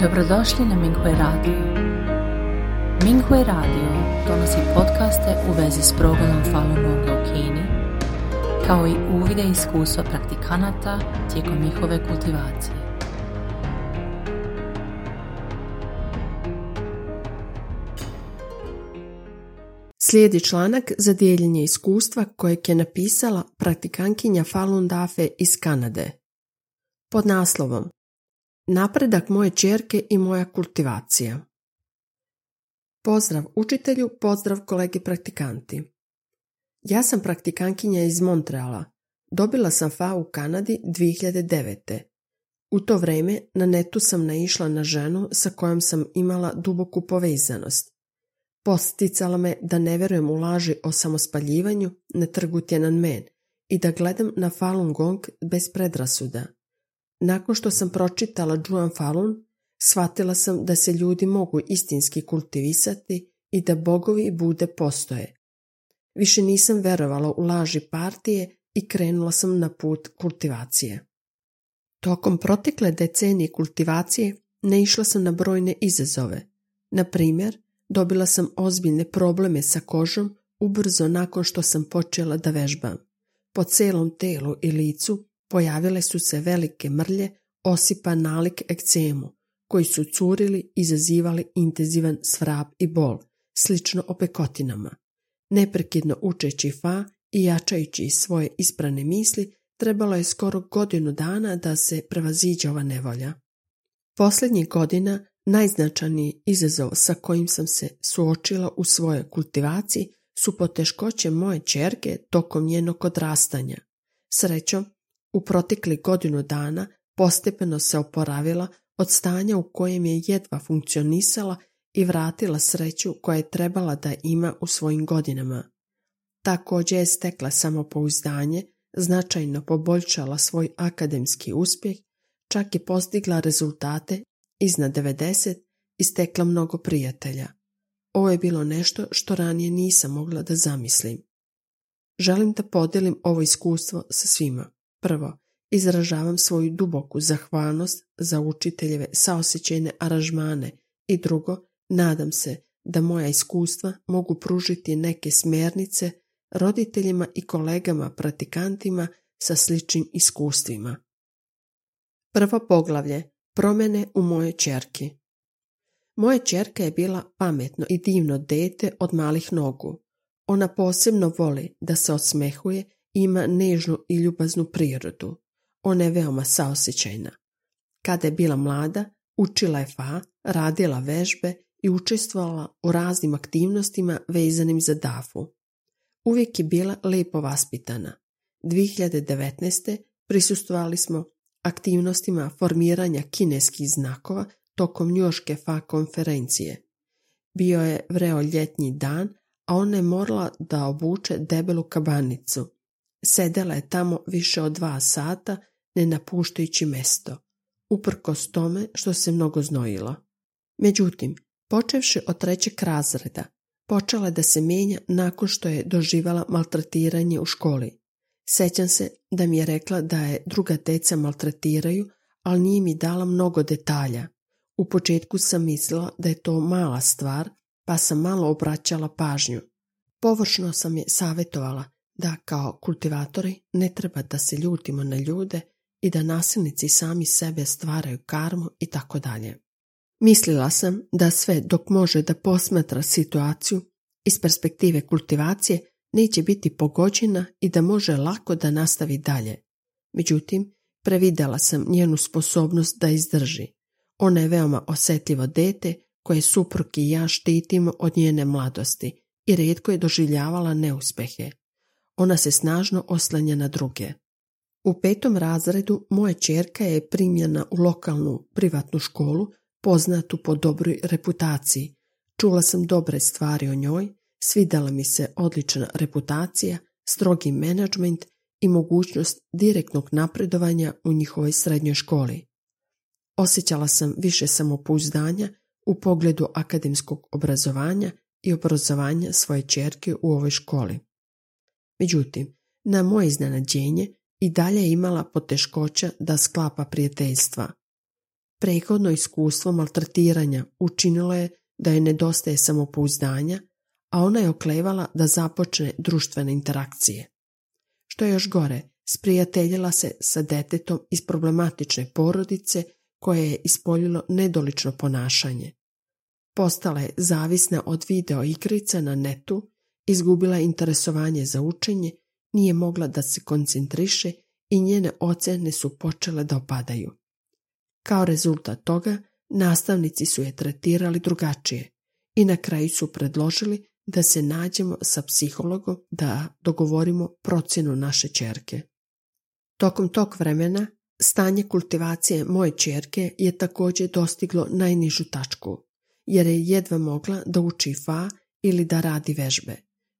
Dobrodošli na Minghui Radio. Minghui Radio donosi podcaste u vezi s progledom Falun Gonga u Kini, kao i uvide iskustva praktikanata tijekom njihove kultivacije. Slijedi članak za dijeljenje iskustva kojeg je napisala praktikankinja Falun Dafe iz Kanade. Pod naslovom Napredak moje čerke i moja kultivacija. Pozdrav učitelju, pozdrav kolegi praktikanti. Ja sam praktikankinja iz Montreala. Dobila sam FA u Kanadi 2009. U to vrijeme na netu sam naišla na ženu sa kojom sam imala duboku povezanost. Posticala me da ne vjerujem u laži o samospaljivanju na trgu Tiananmen i da gledam na Falun Gong bez predrasuda. Nakon što sam pročitala Juan Falun, shvatila sam da se ljudi mogu istinski kultivisati i da bogovi i bude postoje. Više nisam verovala u laži partije i krenula sam na put kultivacije. Tokom protekle decenije kultivacije naišla sam na brojne izazove. Na primjer, dobila sam ozbiljne probleme sa kožom ubrzo nakon što sam počela da vežbam. Po celom telu i licu pojavile su se velike mrlje osipa nalik ekcemu, koji su curili i izazivali intenzivan svrab i bol, slično opekotinama. Neprekidno učeći fa i jačajući svoje isprane misli, trebalo je skoro godinu dana da se prevaziđe ova nevolja. Posljednjih godina najznačajniji izazov sa kojim sam se suočila u svojoj kultivaciji su poteškoće moje čerke tokom njenog odrastanja. Srećom, u protekli godinu dana postepeno se oporavila od stanja u kojem je jedva funkcionisala i vratila sreću koja je trebala da ima u svojim godinama. Također je stekla samopouzdanje, značajno poboljšala svoj akademski uspjeh, čak i postigla rezultate iznad 90 i stekla mnogo prijatelja. Ovo je bilo nešto što ranije nisam mogla da zamislim. Želim da podijelim ovo iskustvo sa svima. Prvo, izražavam svoju duboku zahvalnost za učiteljeve saosjećajne aranžmane i drugo, nadam se da moja iskustva mogu pružiti neke smjernice roditeljima i kolegama pratikantima sa sličnim iskustvima. Prvo poglavlje Promjene u mojoj čerki Moja čerka je bila pametno i divno dete od malih nogu. Ona posebno voli da se osmehuje ima nežnu i ljubaznu prirodu. Ona je veoma saosjećajna. Kada je bila mlada, učila je fa, radila vežbe i učestvovala u raznim aktivnostima vezanim za dafu. Uvijek je bila lepo vaspitana. 2019. prisustvovali smo aktivnostima formiranja kineskih znakova tokom njoške fa konferencije. Bio je vreo ljetnji dan, a ona je morala da obuče debelu kabanicu. Sedela je tamo više od dva sata, ne napuštajući mesto, uprkos tome što se mnogo znojila. Međutim, počevši od trećeg razreda, počela je da se mijenja nakon što je doživala maltretiranje u školi. Sećam se da mi je rekla da je druga deca maltretiraju, ali nije mi dala mnogo detalja. U početku sam mislila da je to mala stvar, pa sam malo obraćala pažnju. Površno sam je savjetovala da kao kultivatori ne treba da se ljutimo na ljude i da nasilnici sami sebe stvaraju karmu i tako dalje. Mislila sam da sve dok može da posmatra situaciju iz perspektive kultivacije neće biti pogođena i da može lako da nastavi dalje. Međutim, previdjela sam njenu sposobnost da izdrži. Ona je veoma osjetljivo dete koje suprug i ja štitimo od njene mladosti i rijetko je doživljavala neuspehe. Ona se snažno oslanja na druge. U petom razredu moja čerka je primljena u lokalnu privatnu školu, poznatu po dobroj reputaciji. Čula sam dobre stvari o njoj, svidala mi se odlična reputacija, strogi menadžment i mogućnost direktnog napredovanja u njihovoj srednjoj školi. Osjećala sam više samopouzdanja u pogledu akademskog obrazovanja i obrazovanja svoje čerke u ovoj školi. Međutim, na moje iznenađenje i dalje je imala poteškoća da sklapa prijateljstva. Prethodno iskustvo maltretiranja učinilo je da je nedostaje samopouzdanja, a ona je oklevala da započne društvene interakcije. Što je još gore, sprijateljila se sa detetom iz problematične porodice koje je ispoljilo nedolično ponašanje. Postala je zavisna od video igrica na netu, izgubila interesovanje za učenje, nije mogla da se koncentriše i njene ocene su počele da opadaju. Kao rezultat toga, nastavnici su je tretirali drugačije i na kraju su predložili da se nađemo sa psihologom da dogovorimo procjenu naše čerke. Tokom tog vremena stanje kultivacije moje čerke je također dostiglo najnižu tačku, jer je jedva mogla da uči fa ili da radi vežbe.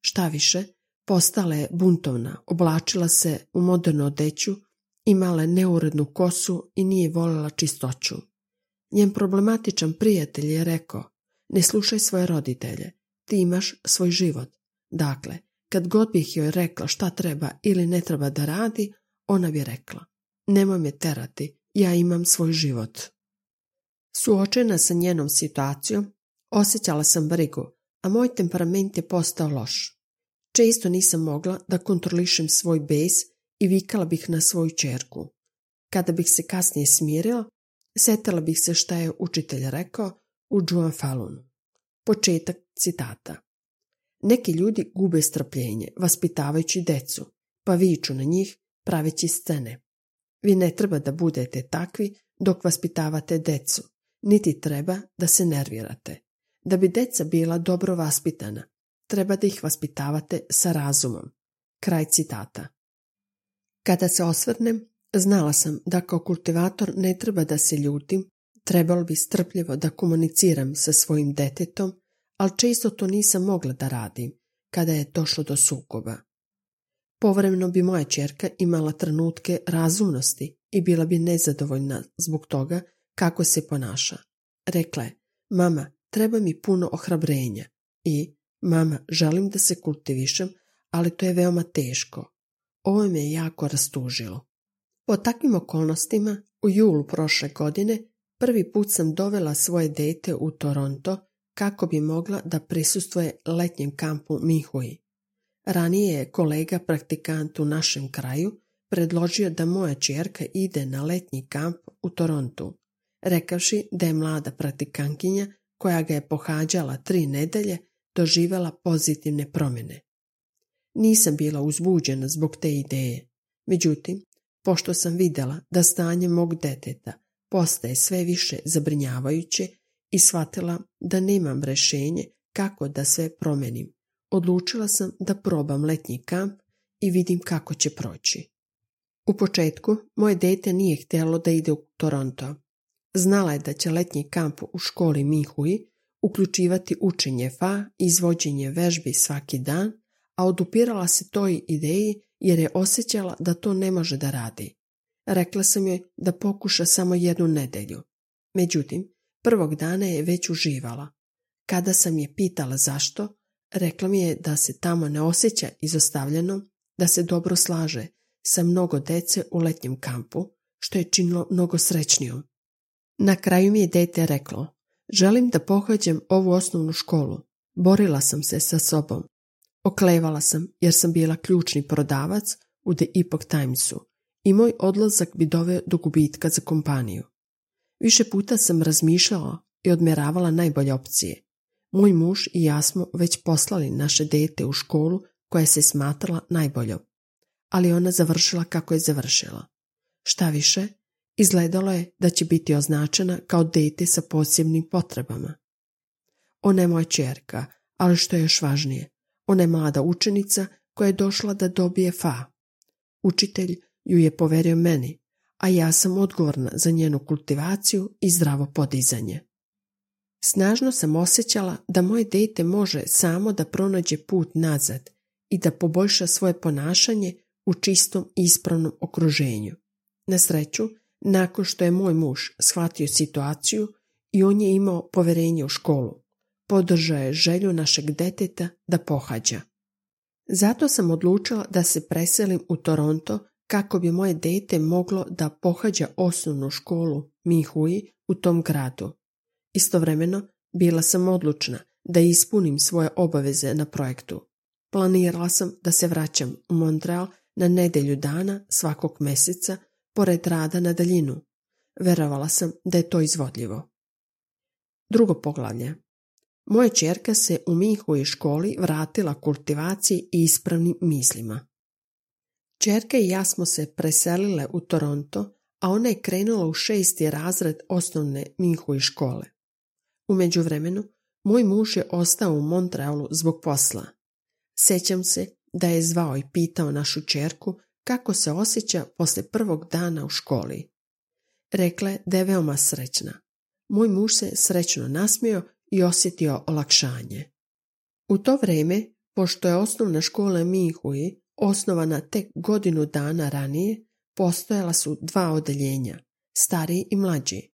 Šta više, postala je buntovna, oblačila se u modernu odeću, imala neurednu kosu i nije voljela čistoću. Njen problematičan prijatelj je rekao, ne slušaj svoje roditelje, ti imaš svoj život. Dakle, kad god bih joj rekla šta treba ili ne treba da radi, ona bi rekla, nemoj me terati, ja imam svoj život. Suočena sa njenom situacijom, osjećala sam brigu, a moj temperament je postao loš. Često nisam mogla da kontrolišem svoj bes i vikala bih na svoju čerku. Kada bih se kasnije smirila, setila bih se šta je učitelj rekao u Juan Falunu. Početak citata. Neki ljudi gube strpljenje, vaspitavajući decu, pa viču na njih, praveći scene. Vi ne treba da budete takvi dok vaspitavate decu, niti treba da se nervirate. Da bi deca bila dobro vaspitana, treba da ih vaspitavate sa razumom. Kraj citata. Kada se osvrnem, znala sam da kao kultivator ne treba da se ljutim, trebalo bi strpljivo da komuniciram sa svojim detetom, ali često to nisam mogla da radim, kada je došlo do sukoba. Povremeno bi moja čerka imala trenutke razumnosti i bila bi nezadovoljna zbog toga kako se ponaša. Rekla je, mama, treba mi puno ohrabrenja i Mama, želim da se kultivišem, ali to je veoma teško. Ovo me je jako rastužilo. Po takvim okolnostima, u julu prošle godine, prvi put sam dovela svoje dete u Toronto kako bi mogla da prisustuje letnjem kampu Mihui. Ranije je kolega praktikant u našem kraju predložio da moja čerka ide na letnji kamp u Torontu, rekavši da je mlada praktikankinja koja ga je pohađala tri nedelje doživjela pozitivne promjene. Nisam bila uzbuđena zbog te ideje. Međutim, pošto sam vidjela da stanje mog deteta postaje sve više zabrinjavajuće i shvatila da nemam rješenje kako da sve promenim, odlučila sam da probam letnji kamp i vidim kako će proći. U početku moje dete nije htjelo da ide u Toronto. Znala je da će letnji kamp u školi Mihui uključivati učenje fa, izvođenje vežbi svaki dan, a odupirala se toj ideji jer je osjećala da to ne može da radi. Rekla sam joj da pokuša samo jednu nedelju. Međutim, prvog dana je već uživala. Kada sam je pitala zašto, rekla mi je da se tamo ne osjeća izostavljeno, da se dobro slaže sa mnogo dece u letnjem kampu, što je činilo mnogo srećnijom. Na kraju mi je dete reklo, Želim da pohađam ovu osnovnu školu. Borila sam se sa sobom. Oklevala sam jer sam bila ključni prodavac u The Epoch Timesu i moj odlazak bi doveo do gubitka za kompaniju. Više puta sam razmišljala i odmjeravala najbolje opcije. Moj muž i ja smo već poslali naše dete u školu koja se smatrala najboljom, ali ona završila kako je završila. Šta više, Izgledalo je da će biti označena kao dete sa posebnim potrebama. Ona je moja čerka, ali što je još važnije, ona je mlada učenica koja je došla da dobije fa. Učitelj ju je poverio meni, a ja sam odgovorna za njenu kultivaciju i zdravo podizanje. Snažno sam osjećala da moje dete može samo da pronađe put nazad i da poboljša svoje ponašanje u čistom i ispravnom okruženju. Na sreću, nakon što je moj muž shvatio situaciju i on je imao poverenje u školu, podržao je želju našeg deteta da pohađa. Zato sam odlučila da se preselim u Toronto kako bi moje dete moglo da pohađa osnovnu školu Mihui u tom gradu. Istovremeno bila sam odlučna da ispunim svoje obaveze na projektu. Planirala sam da se vraćam u Montreal na nedelju dana svakog mjeseca pored rada na daljinu. Verovala sam da je to izvodljivo. Drugo poglavlje. Moja čerka se u Mihovoj školi vratila kultivaciji i ispravnim mislima. Čerka i ja smo se preselile u Toronto, a ona je krenula u šesti razred osnovne Minhuje škole. U međuvremenu, moj muž je ostao u Montrealu zbog posla. Sećam se da je zvao i pitao našu čerku kako se osjeća posle prvog dana u školi. Rekla je da je veoma srećna. Moj muž se srećno nasmio i osjetio olakšanje. U to vrijeme, pošto je osnovna škola Mihuji osnovana tek godinu dana ranije, postojala su dva odeljenja, stariji i mlađi.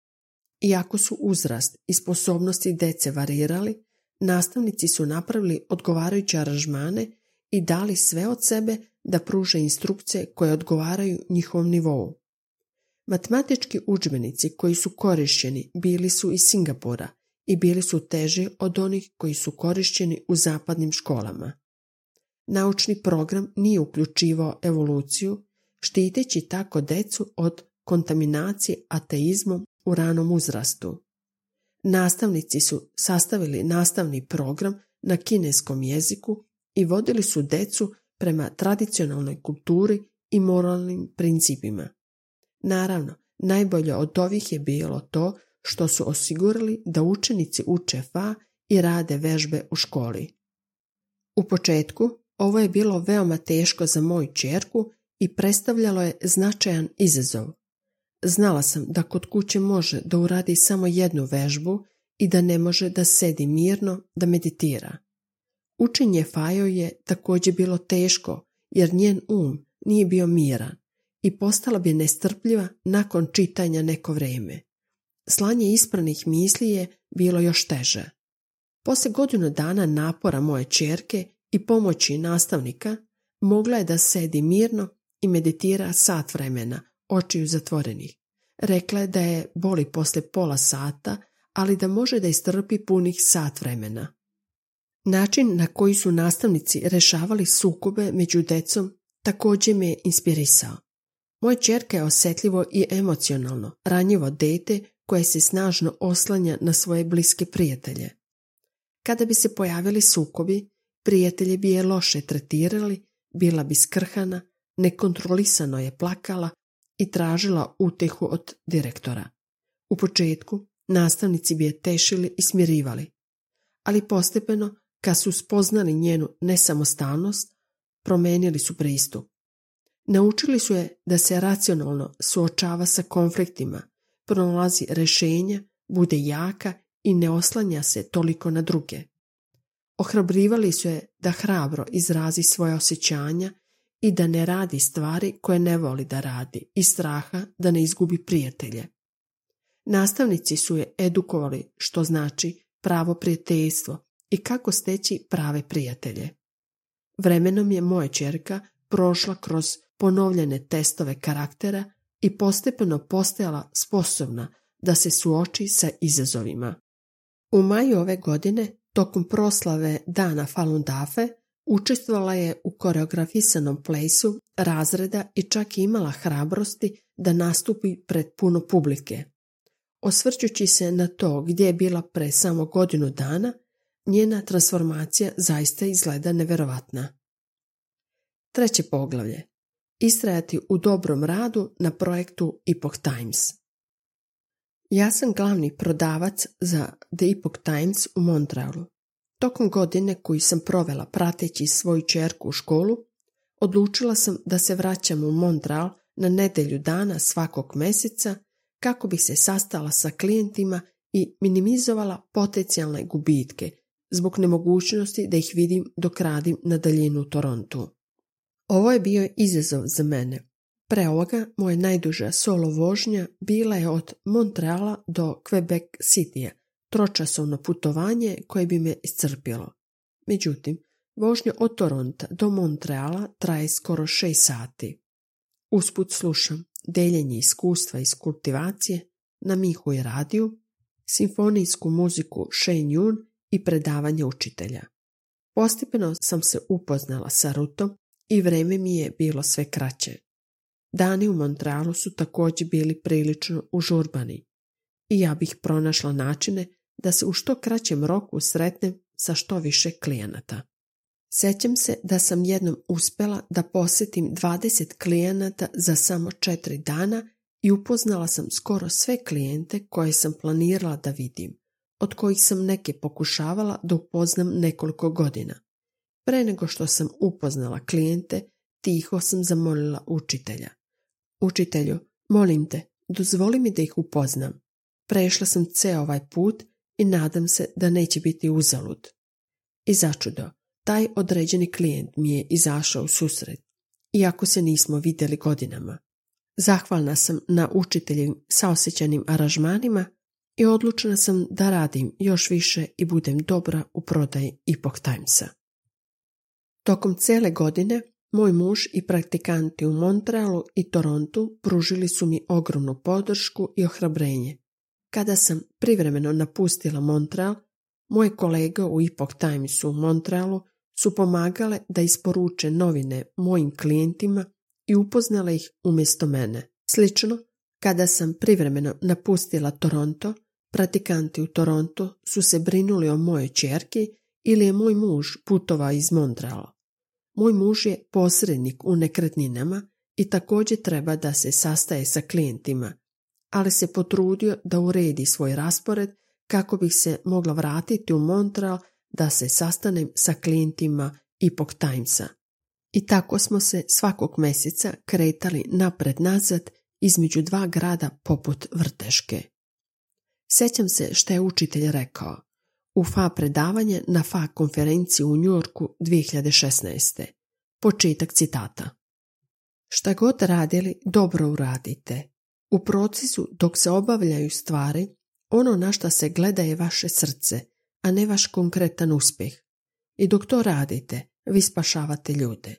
Iako su uzrast i sposobnosti dece varirali, nastavnici su napravili odgovarajuće aranžmane i dali sve od sebe da pruže instrukcije koje odgovaraju njihovom nivou. Matematički udžbenici koji su korišćeni bili su iz Singapura i bili su teži od onih koji su korišćeni u zapadnim školama. Naučni program nije uključivao evoluciju, štiteći tako decu od kontaminacije ateizmom u ranom uzrastu. Nastavnici su sastavili nastavni program na kineskom jeziku i vodili su decu prema tradicionalnoj kulturi i moralnim principima. Naravno, najbolje od ovih je bilo to što su osigurali da učenici uče fa i rade vežbe u školi. U početku ovo je bilo veoma teško za moju čerku i predstavljalo je značajan izazov. Znala sam da kod kuće može da uradi samo jednu vežbu i da ne može da sedi mirno, da meditira. Učenje Fajo je također bilo teško, jer njen um nije bio miran i postala bi nestrpljiva nakon čitanja neko vrijeme. Slanje ispranih misli je bilo još teže. Poslije godinu dana napora moje čerke i pomoći nastavnika, mogla je da sedi mirno i meditira sat vremena, očiju zatvorenih. Rekla je da je boli posle pola sata, ali da može da istrpi punih sat vremena. Način na koji su nastavnici rešavali sukobe među decom također me inspirisao. Moja čerka je osjetljivo i emocionalno, ranjivo dete koje se snažno oslanja na svoje bliske prijatelje. Kada bi se pojavili sukobi, prijatelji bi je loše tretirali, bila bi skrhana, nekontrolisano je plakala i tražila utehu od direktora. U početku nastavnici bi je tešili i smirivali, ali postepeno, kad su spoznali njenu nesamostalnost, promenili su pristup. Naučili su je da se racionalno suočava sa konfliktima, pronalazi rešenja, bude jaka i ne oslanja se toliko na druge. Ohrabrivali su je da hrabro izrazi svoje osjećanja i da ne radi stvari koje ne voli da radi i straha da ne izgubi prijatelje. Nastavnici su je edukovali što znači pravo prijateljstvo i kako steći prave prijatelje. Vremenom je moja čerka prošla kroz ponovljene testove karaktera i postepeno postajala sposobna da se suoči sa izazovima. U maju ove godine, tokom proslave Dana Falun Dafe, učestvovala je u koreografisanom plesu razreda i čak imala hrabrosti da nastupi pred puno publike. Osvrćući se na to gdje je bila pre samo godinu dana, njena transformacija zaista izgleda neverovatna. Treće poglavlje. Istrajati u dobrom radu na projektu Epoch Times. Ja sam glavni prodavac za The Epoch Times u Montrealu. Tokom godine koju sam provela prateći svoju čerku u školu, odlučila sam da se vraćam u Montreal na nedelju dana svakog mjeseca kako bi se sastala sa klijentima i minimizovala potencijalne gubitke zbog nemogućnosti da ih vidim dok radim na daljinu u Torontu. Ovo je bio izazov za mene. Pre ovoga moja najduža solo vožnja bila je od Montreala do Quebec Citya, tročasovno putovanje koje bi me iscrpilo. Međutim, vožnja od Toronta do Montreala traje skoro 6 sati. Usput slušam deljenje iskustva iz kultivacije, na Mihu i radiju, simfonijsku muziku Shane Yun i predavanje učitelja. Postepeno sam se upoznala sa Rutom i vreme mi je bilo sve kraće. Dani u Montrealu su također bili prilično užurbani i ja bih pronašla načine da se u što kraćem roku sretnem sa što više klijenata. Sećam se da sam jednom uspjela da posjetim 20 klijenata za samo 4 dana i upoznala sam skoro sve klijente koje sam planirala da vidim, od kojih sam neke pokušavala da upoznam nekoliko godina. Pre nego što sam upoznala klijente, tiho sam zamolila učitelja. Učitelju, molim te, dozvoli mi da ih upoznam. Prešla sam ceo ovaj put i nadam se da neće biti uzalud. I začudo, taj određeni klijent mi je izašao u susret, iako se nismo vidjeli godinama. Zahvalna sam na učiteljim saosjećanim aranžmanima i odlučena sam da radim još više i budem dobra u prodaji Epoch Timesa. Tokom cele godine moj muž i praktikanti u Montrealu i Torontu pružili su mi ogromnu podršku i ohrabrenje. Kada sam privremeno napustila Montreal, moje kolege u Epoch Timesu u Montrealu su pomagale da isporuče novine mojim klijentima i upoznala ih umjesto mene. Slično, kada sam privremeno napustila Toronto, pratikanti u Toronto su se brinuli o mojoj čerki ili je moj muž putovao iz Montreala. Moj muž je posrednik u nekretninama i također treba da se sastaje sa klijentima, ali se potrudio da uredi svoj raspored kako bih se mogla vratiti u Montreal da se sastanem sa klijentima Epoch Timesa. I tako smo se svakog mjeseca kretali napred-nazad između dva grada poput Vrteške. Sjećam se što je učitelj rekao u FA predavanje na FA konferenciji u Njorku 2016. Početak citata. Šta god radili, dobro uradite. U procesu dok se obavljaju stvari, ono na šta se gleda je vaše srce, a ne vaš konkretan uspjeh. I dok to radite, vi spašavate ljude.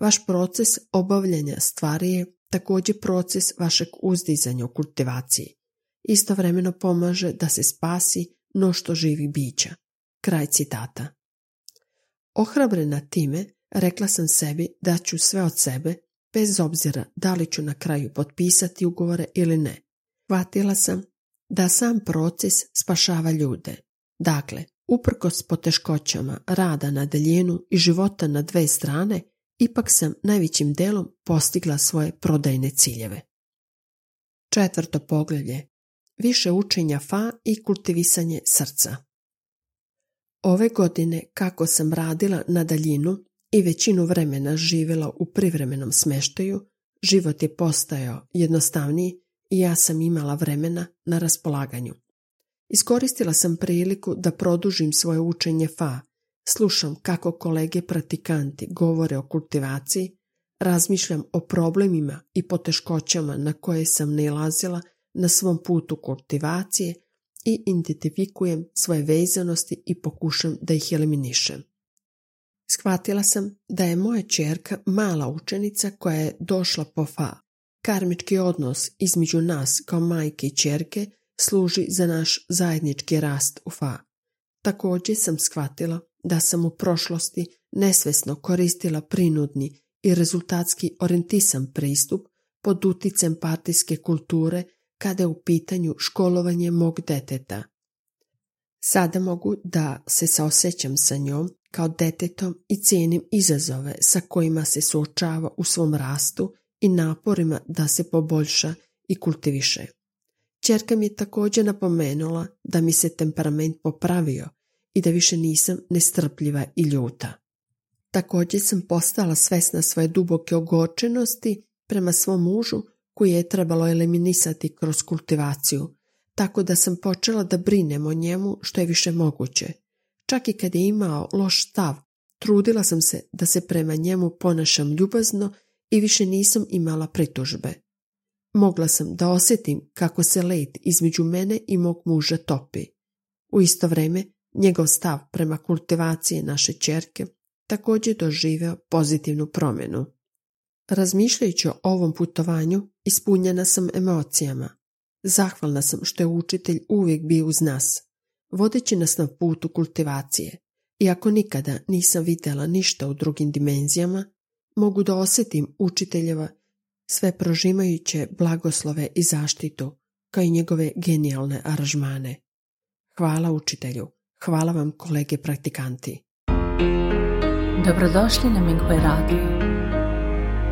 Vaš proces obavljanja stvari je također proces vašeg uzdizanja u kultivaciji. Istovremeno pomaže da se spasi mnošto živih bića. Kraj citata. Ohrabrena time, rekla sam sebi da ću sve od sebe, bez obzira da li ću na kraju potpisati ugovore ili ne. Hvatila sam da sam proces spašava ljude. Dakle, uprkos poteškoćama rada na daljinu i života na dve strane, ipak sam najvećim delom postigla svoje prodajne ciljeve. Četvrto poglavlje. Više učenja fa i kultivisanje srca. Ove godine, kako sam radila na daljinu i većinu vremena živjela u privremenom smeštaju, život je postajao jednostavniji i ja sam imala vremena na raspolaganju. Iskoristila sam priliku da produžim svoje učenje fa, slušam kako kolege pratikanti govore o kultivaciji, razmišljam o problemima i poteškoćama na koje sam nalazila na svom putu kultivacije i identifikujem svoje vezanosti i pokušam da ih eliminišem. Shvatila sam da je moja čerka mala učenica koja je došla po fa. Karmički odnos između nas kao majke i čerke služi za naš zajednički rast u fa. Također sam shvatila da sam u prošlosti nesvesno koristila prinudni i rezultatski orijentisan pristup pod uticem partijske kulture kada je u pitanju školovanje mog deteta. Sada mogu da se saosećam sa njom kao detetom i cijenim izazove sa kojima se suočava u svom rastu i naporima da se poboljša i kultiviše. Čerka mi je također napomenula da mi se temperament popravio i da više nisam nestrpljiva i ljuta. Također sam postala svesna svoje duboke ogorčenosti prema svom mužu koji je trebalo eliminisati kroz kultivaciju, tako da sam počela da brinem o njemu što je više moguće. Čak i kad je imao loš stav, trudila sam se da se prema njemu ponašam ljubazno i više nisam imala pritužbe. Mogla sam da osjetim kako se led između mene i mog muža topi. U isto vrijeme, njegov stav prema kultivaciji naše čerke također doživeo pozitivnu promjenu. Razmišljajući o ovom putovanju, ispunjena sam emocijama. Zahvalna sam što je učitelj uvijek bio uz nas, vodeći nas na putu kultivacije. Iako nikada nisam vidjela ništa u drugim dimenzijama, mogu da osjetim učiteljeva sve prožimajuće blagoslove i zaštitu, kao i njegove genijalne aranžmane. Hvala učitelju, hvala vam kolege praktikanti. Dobrodošli na Minghui Radio.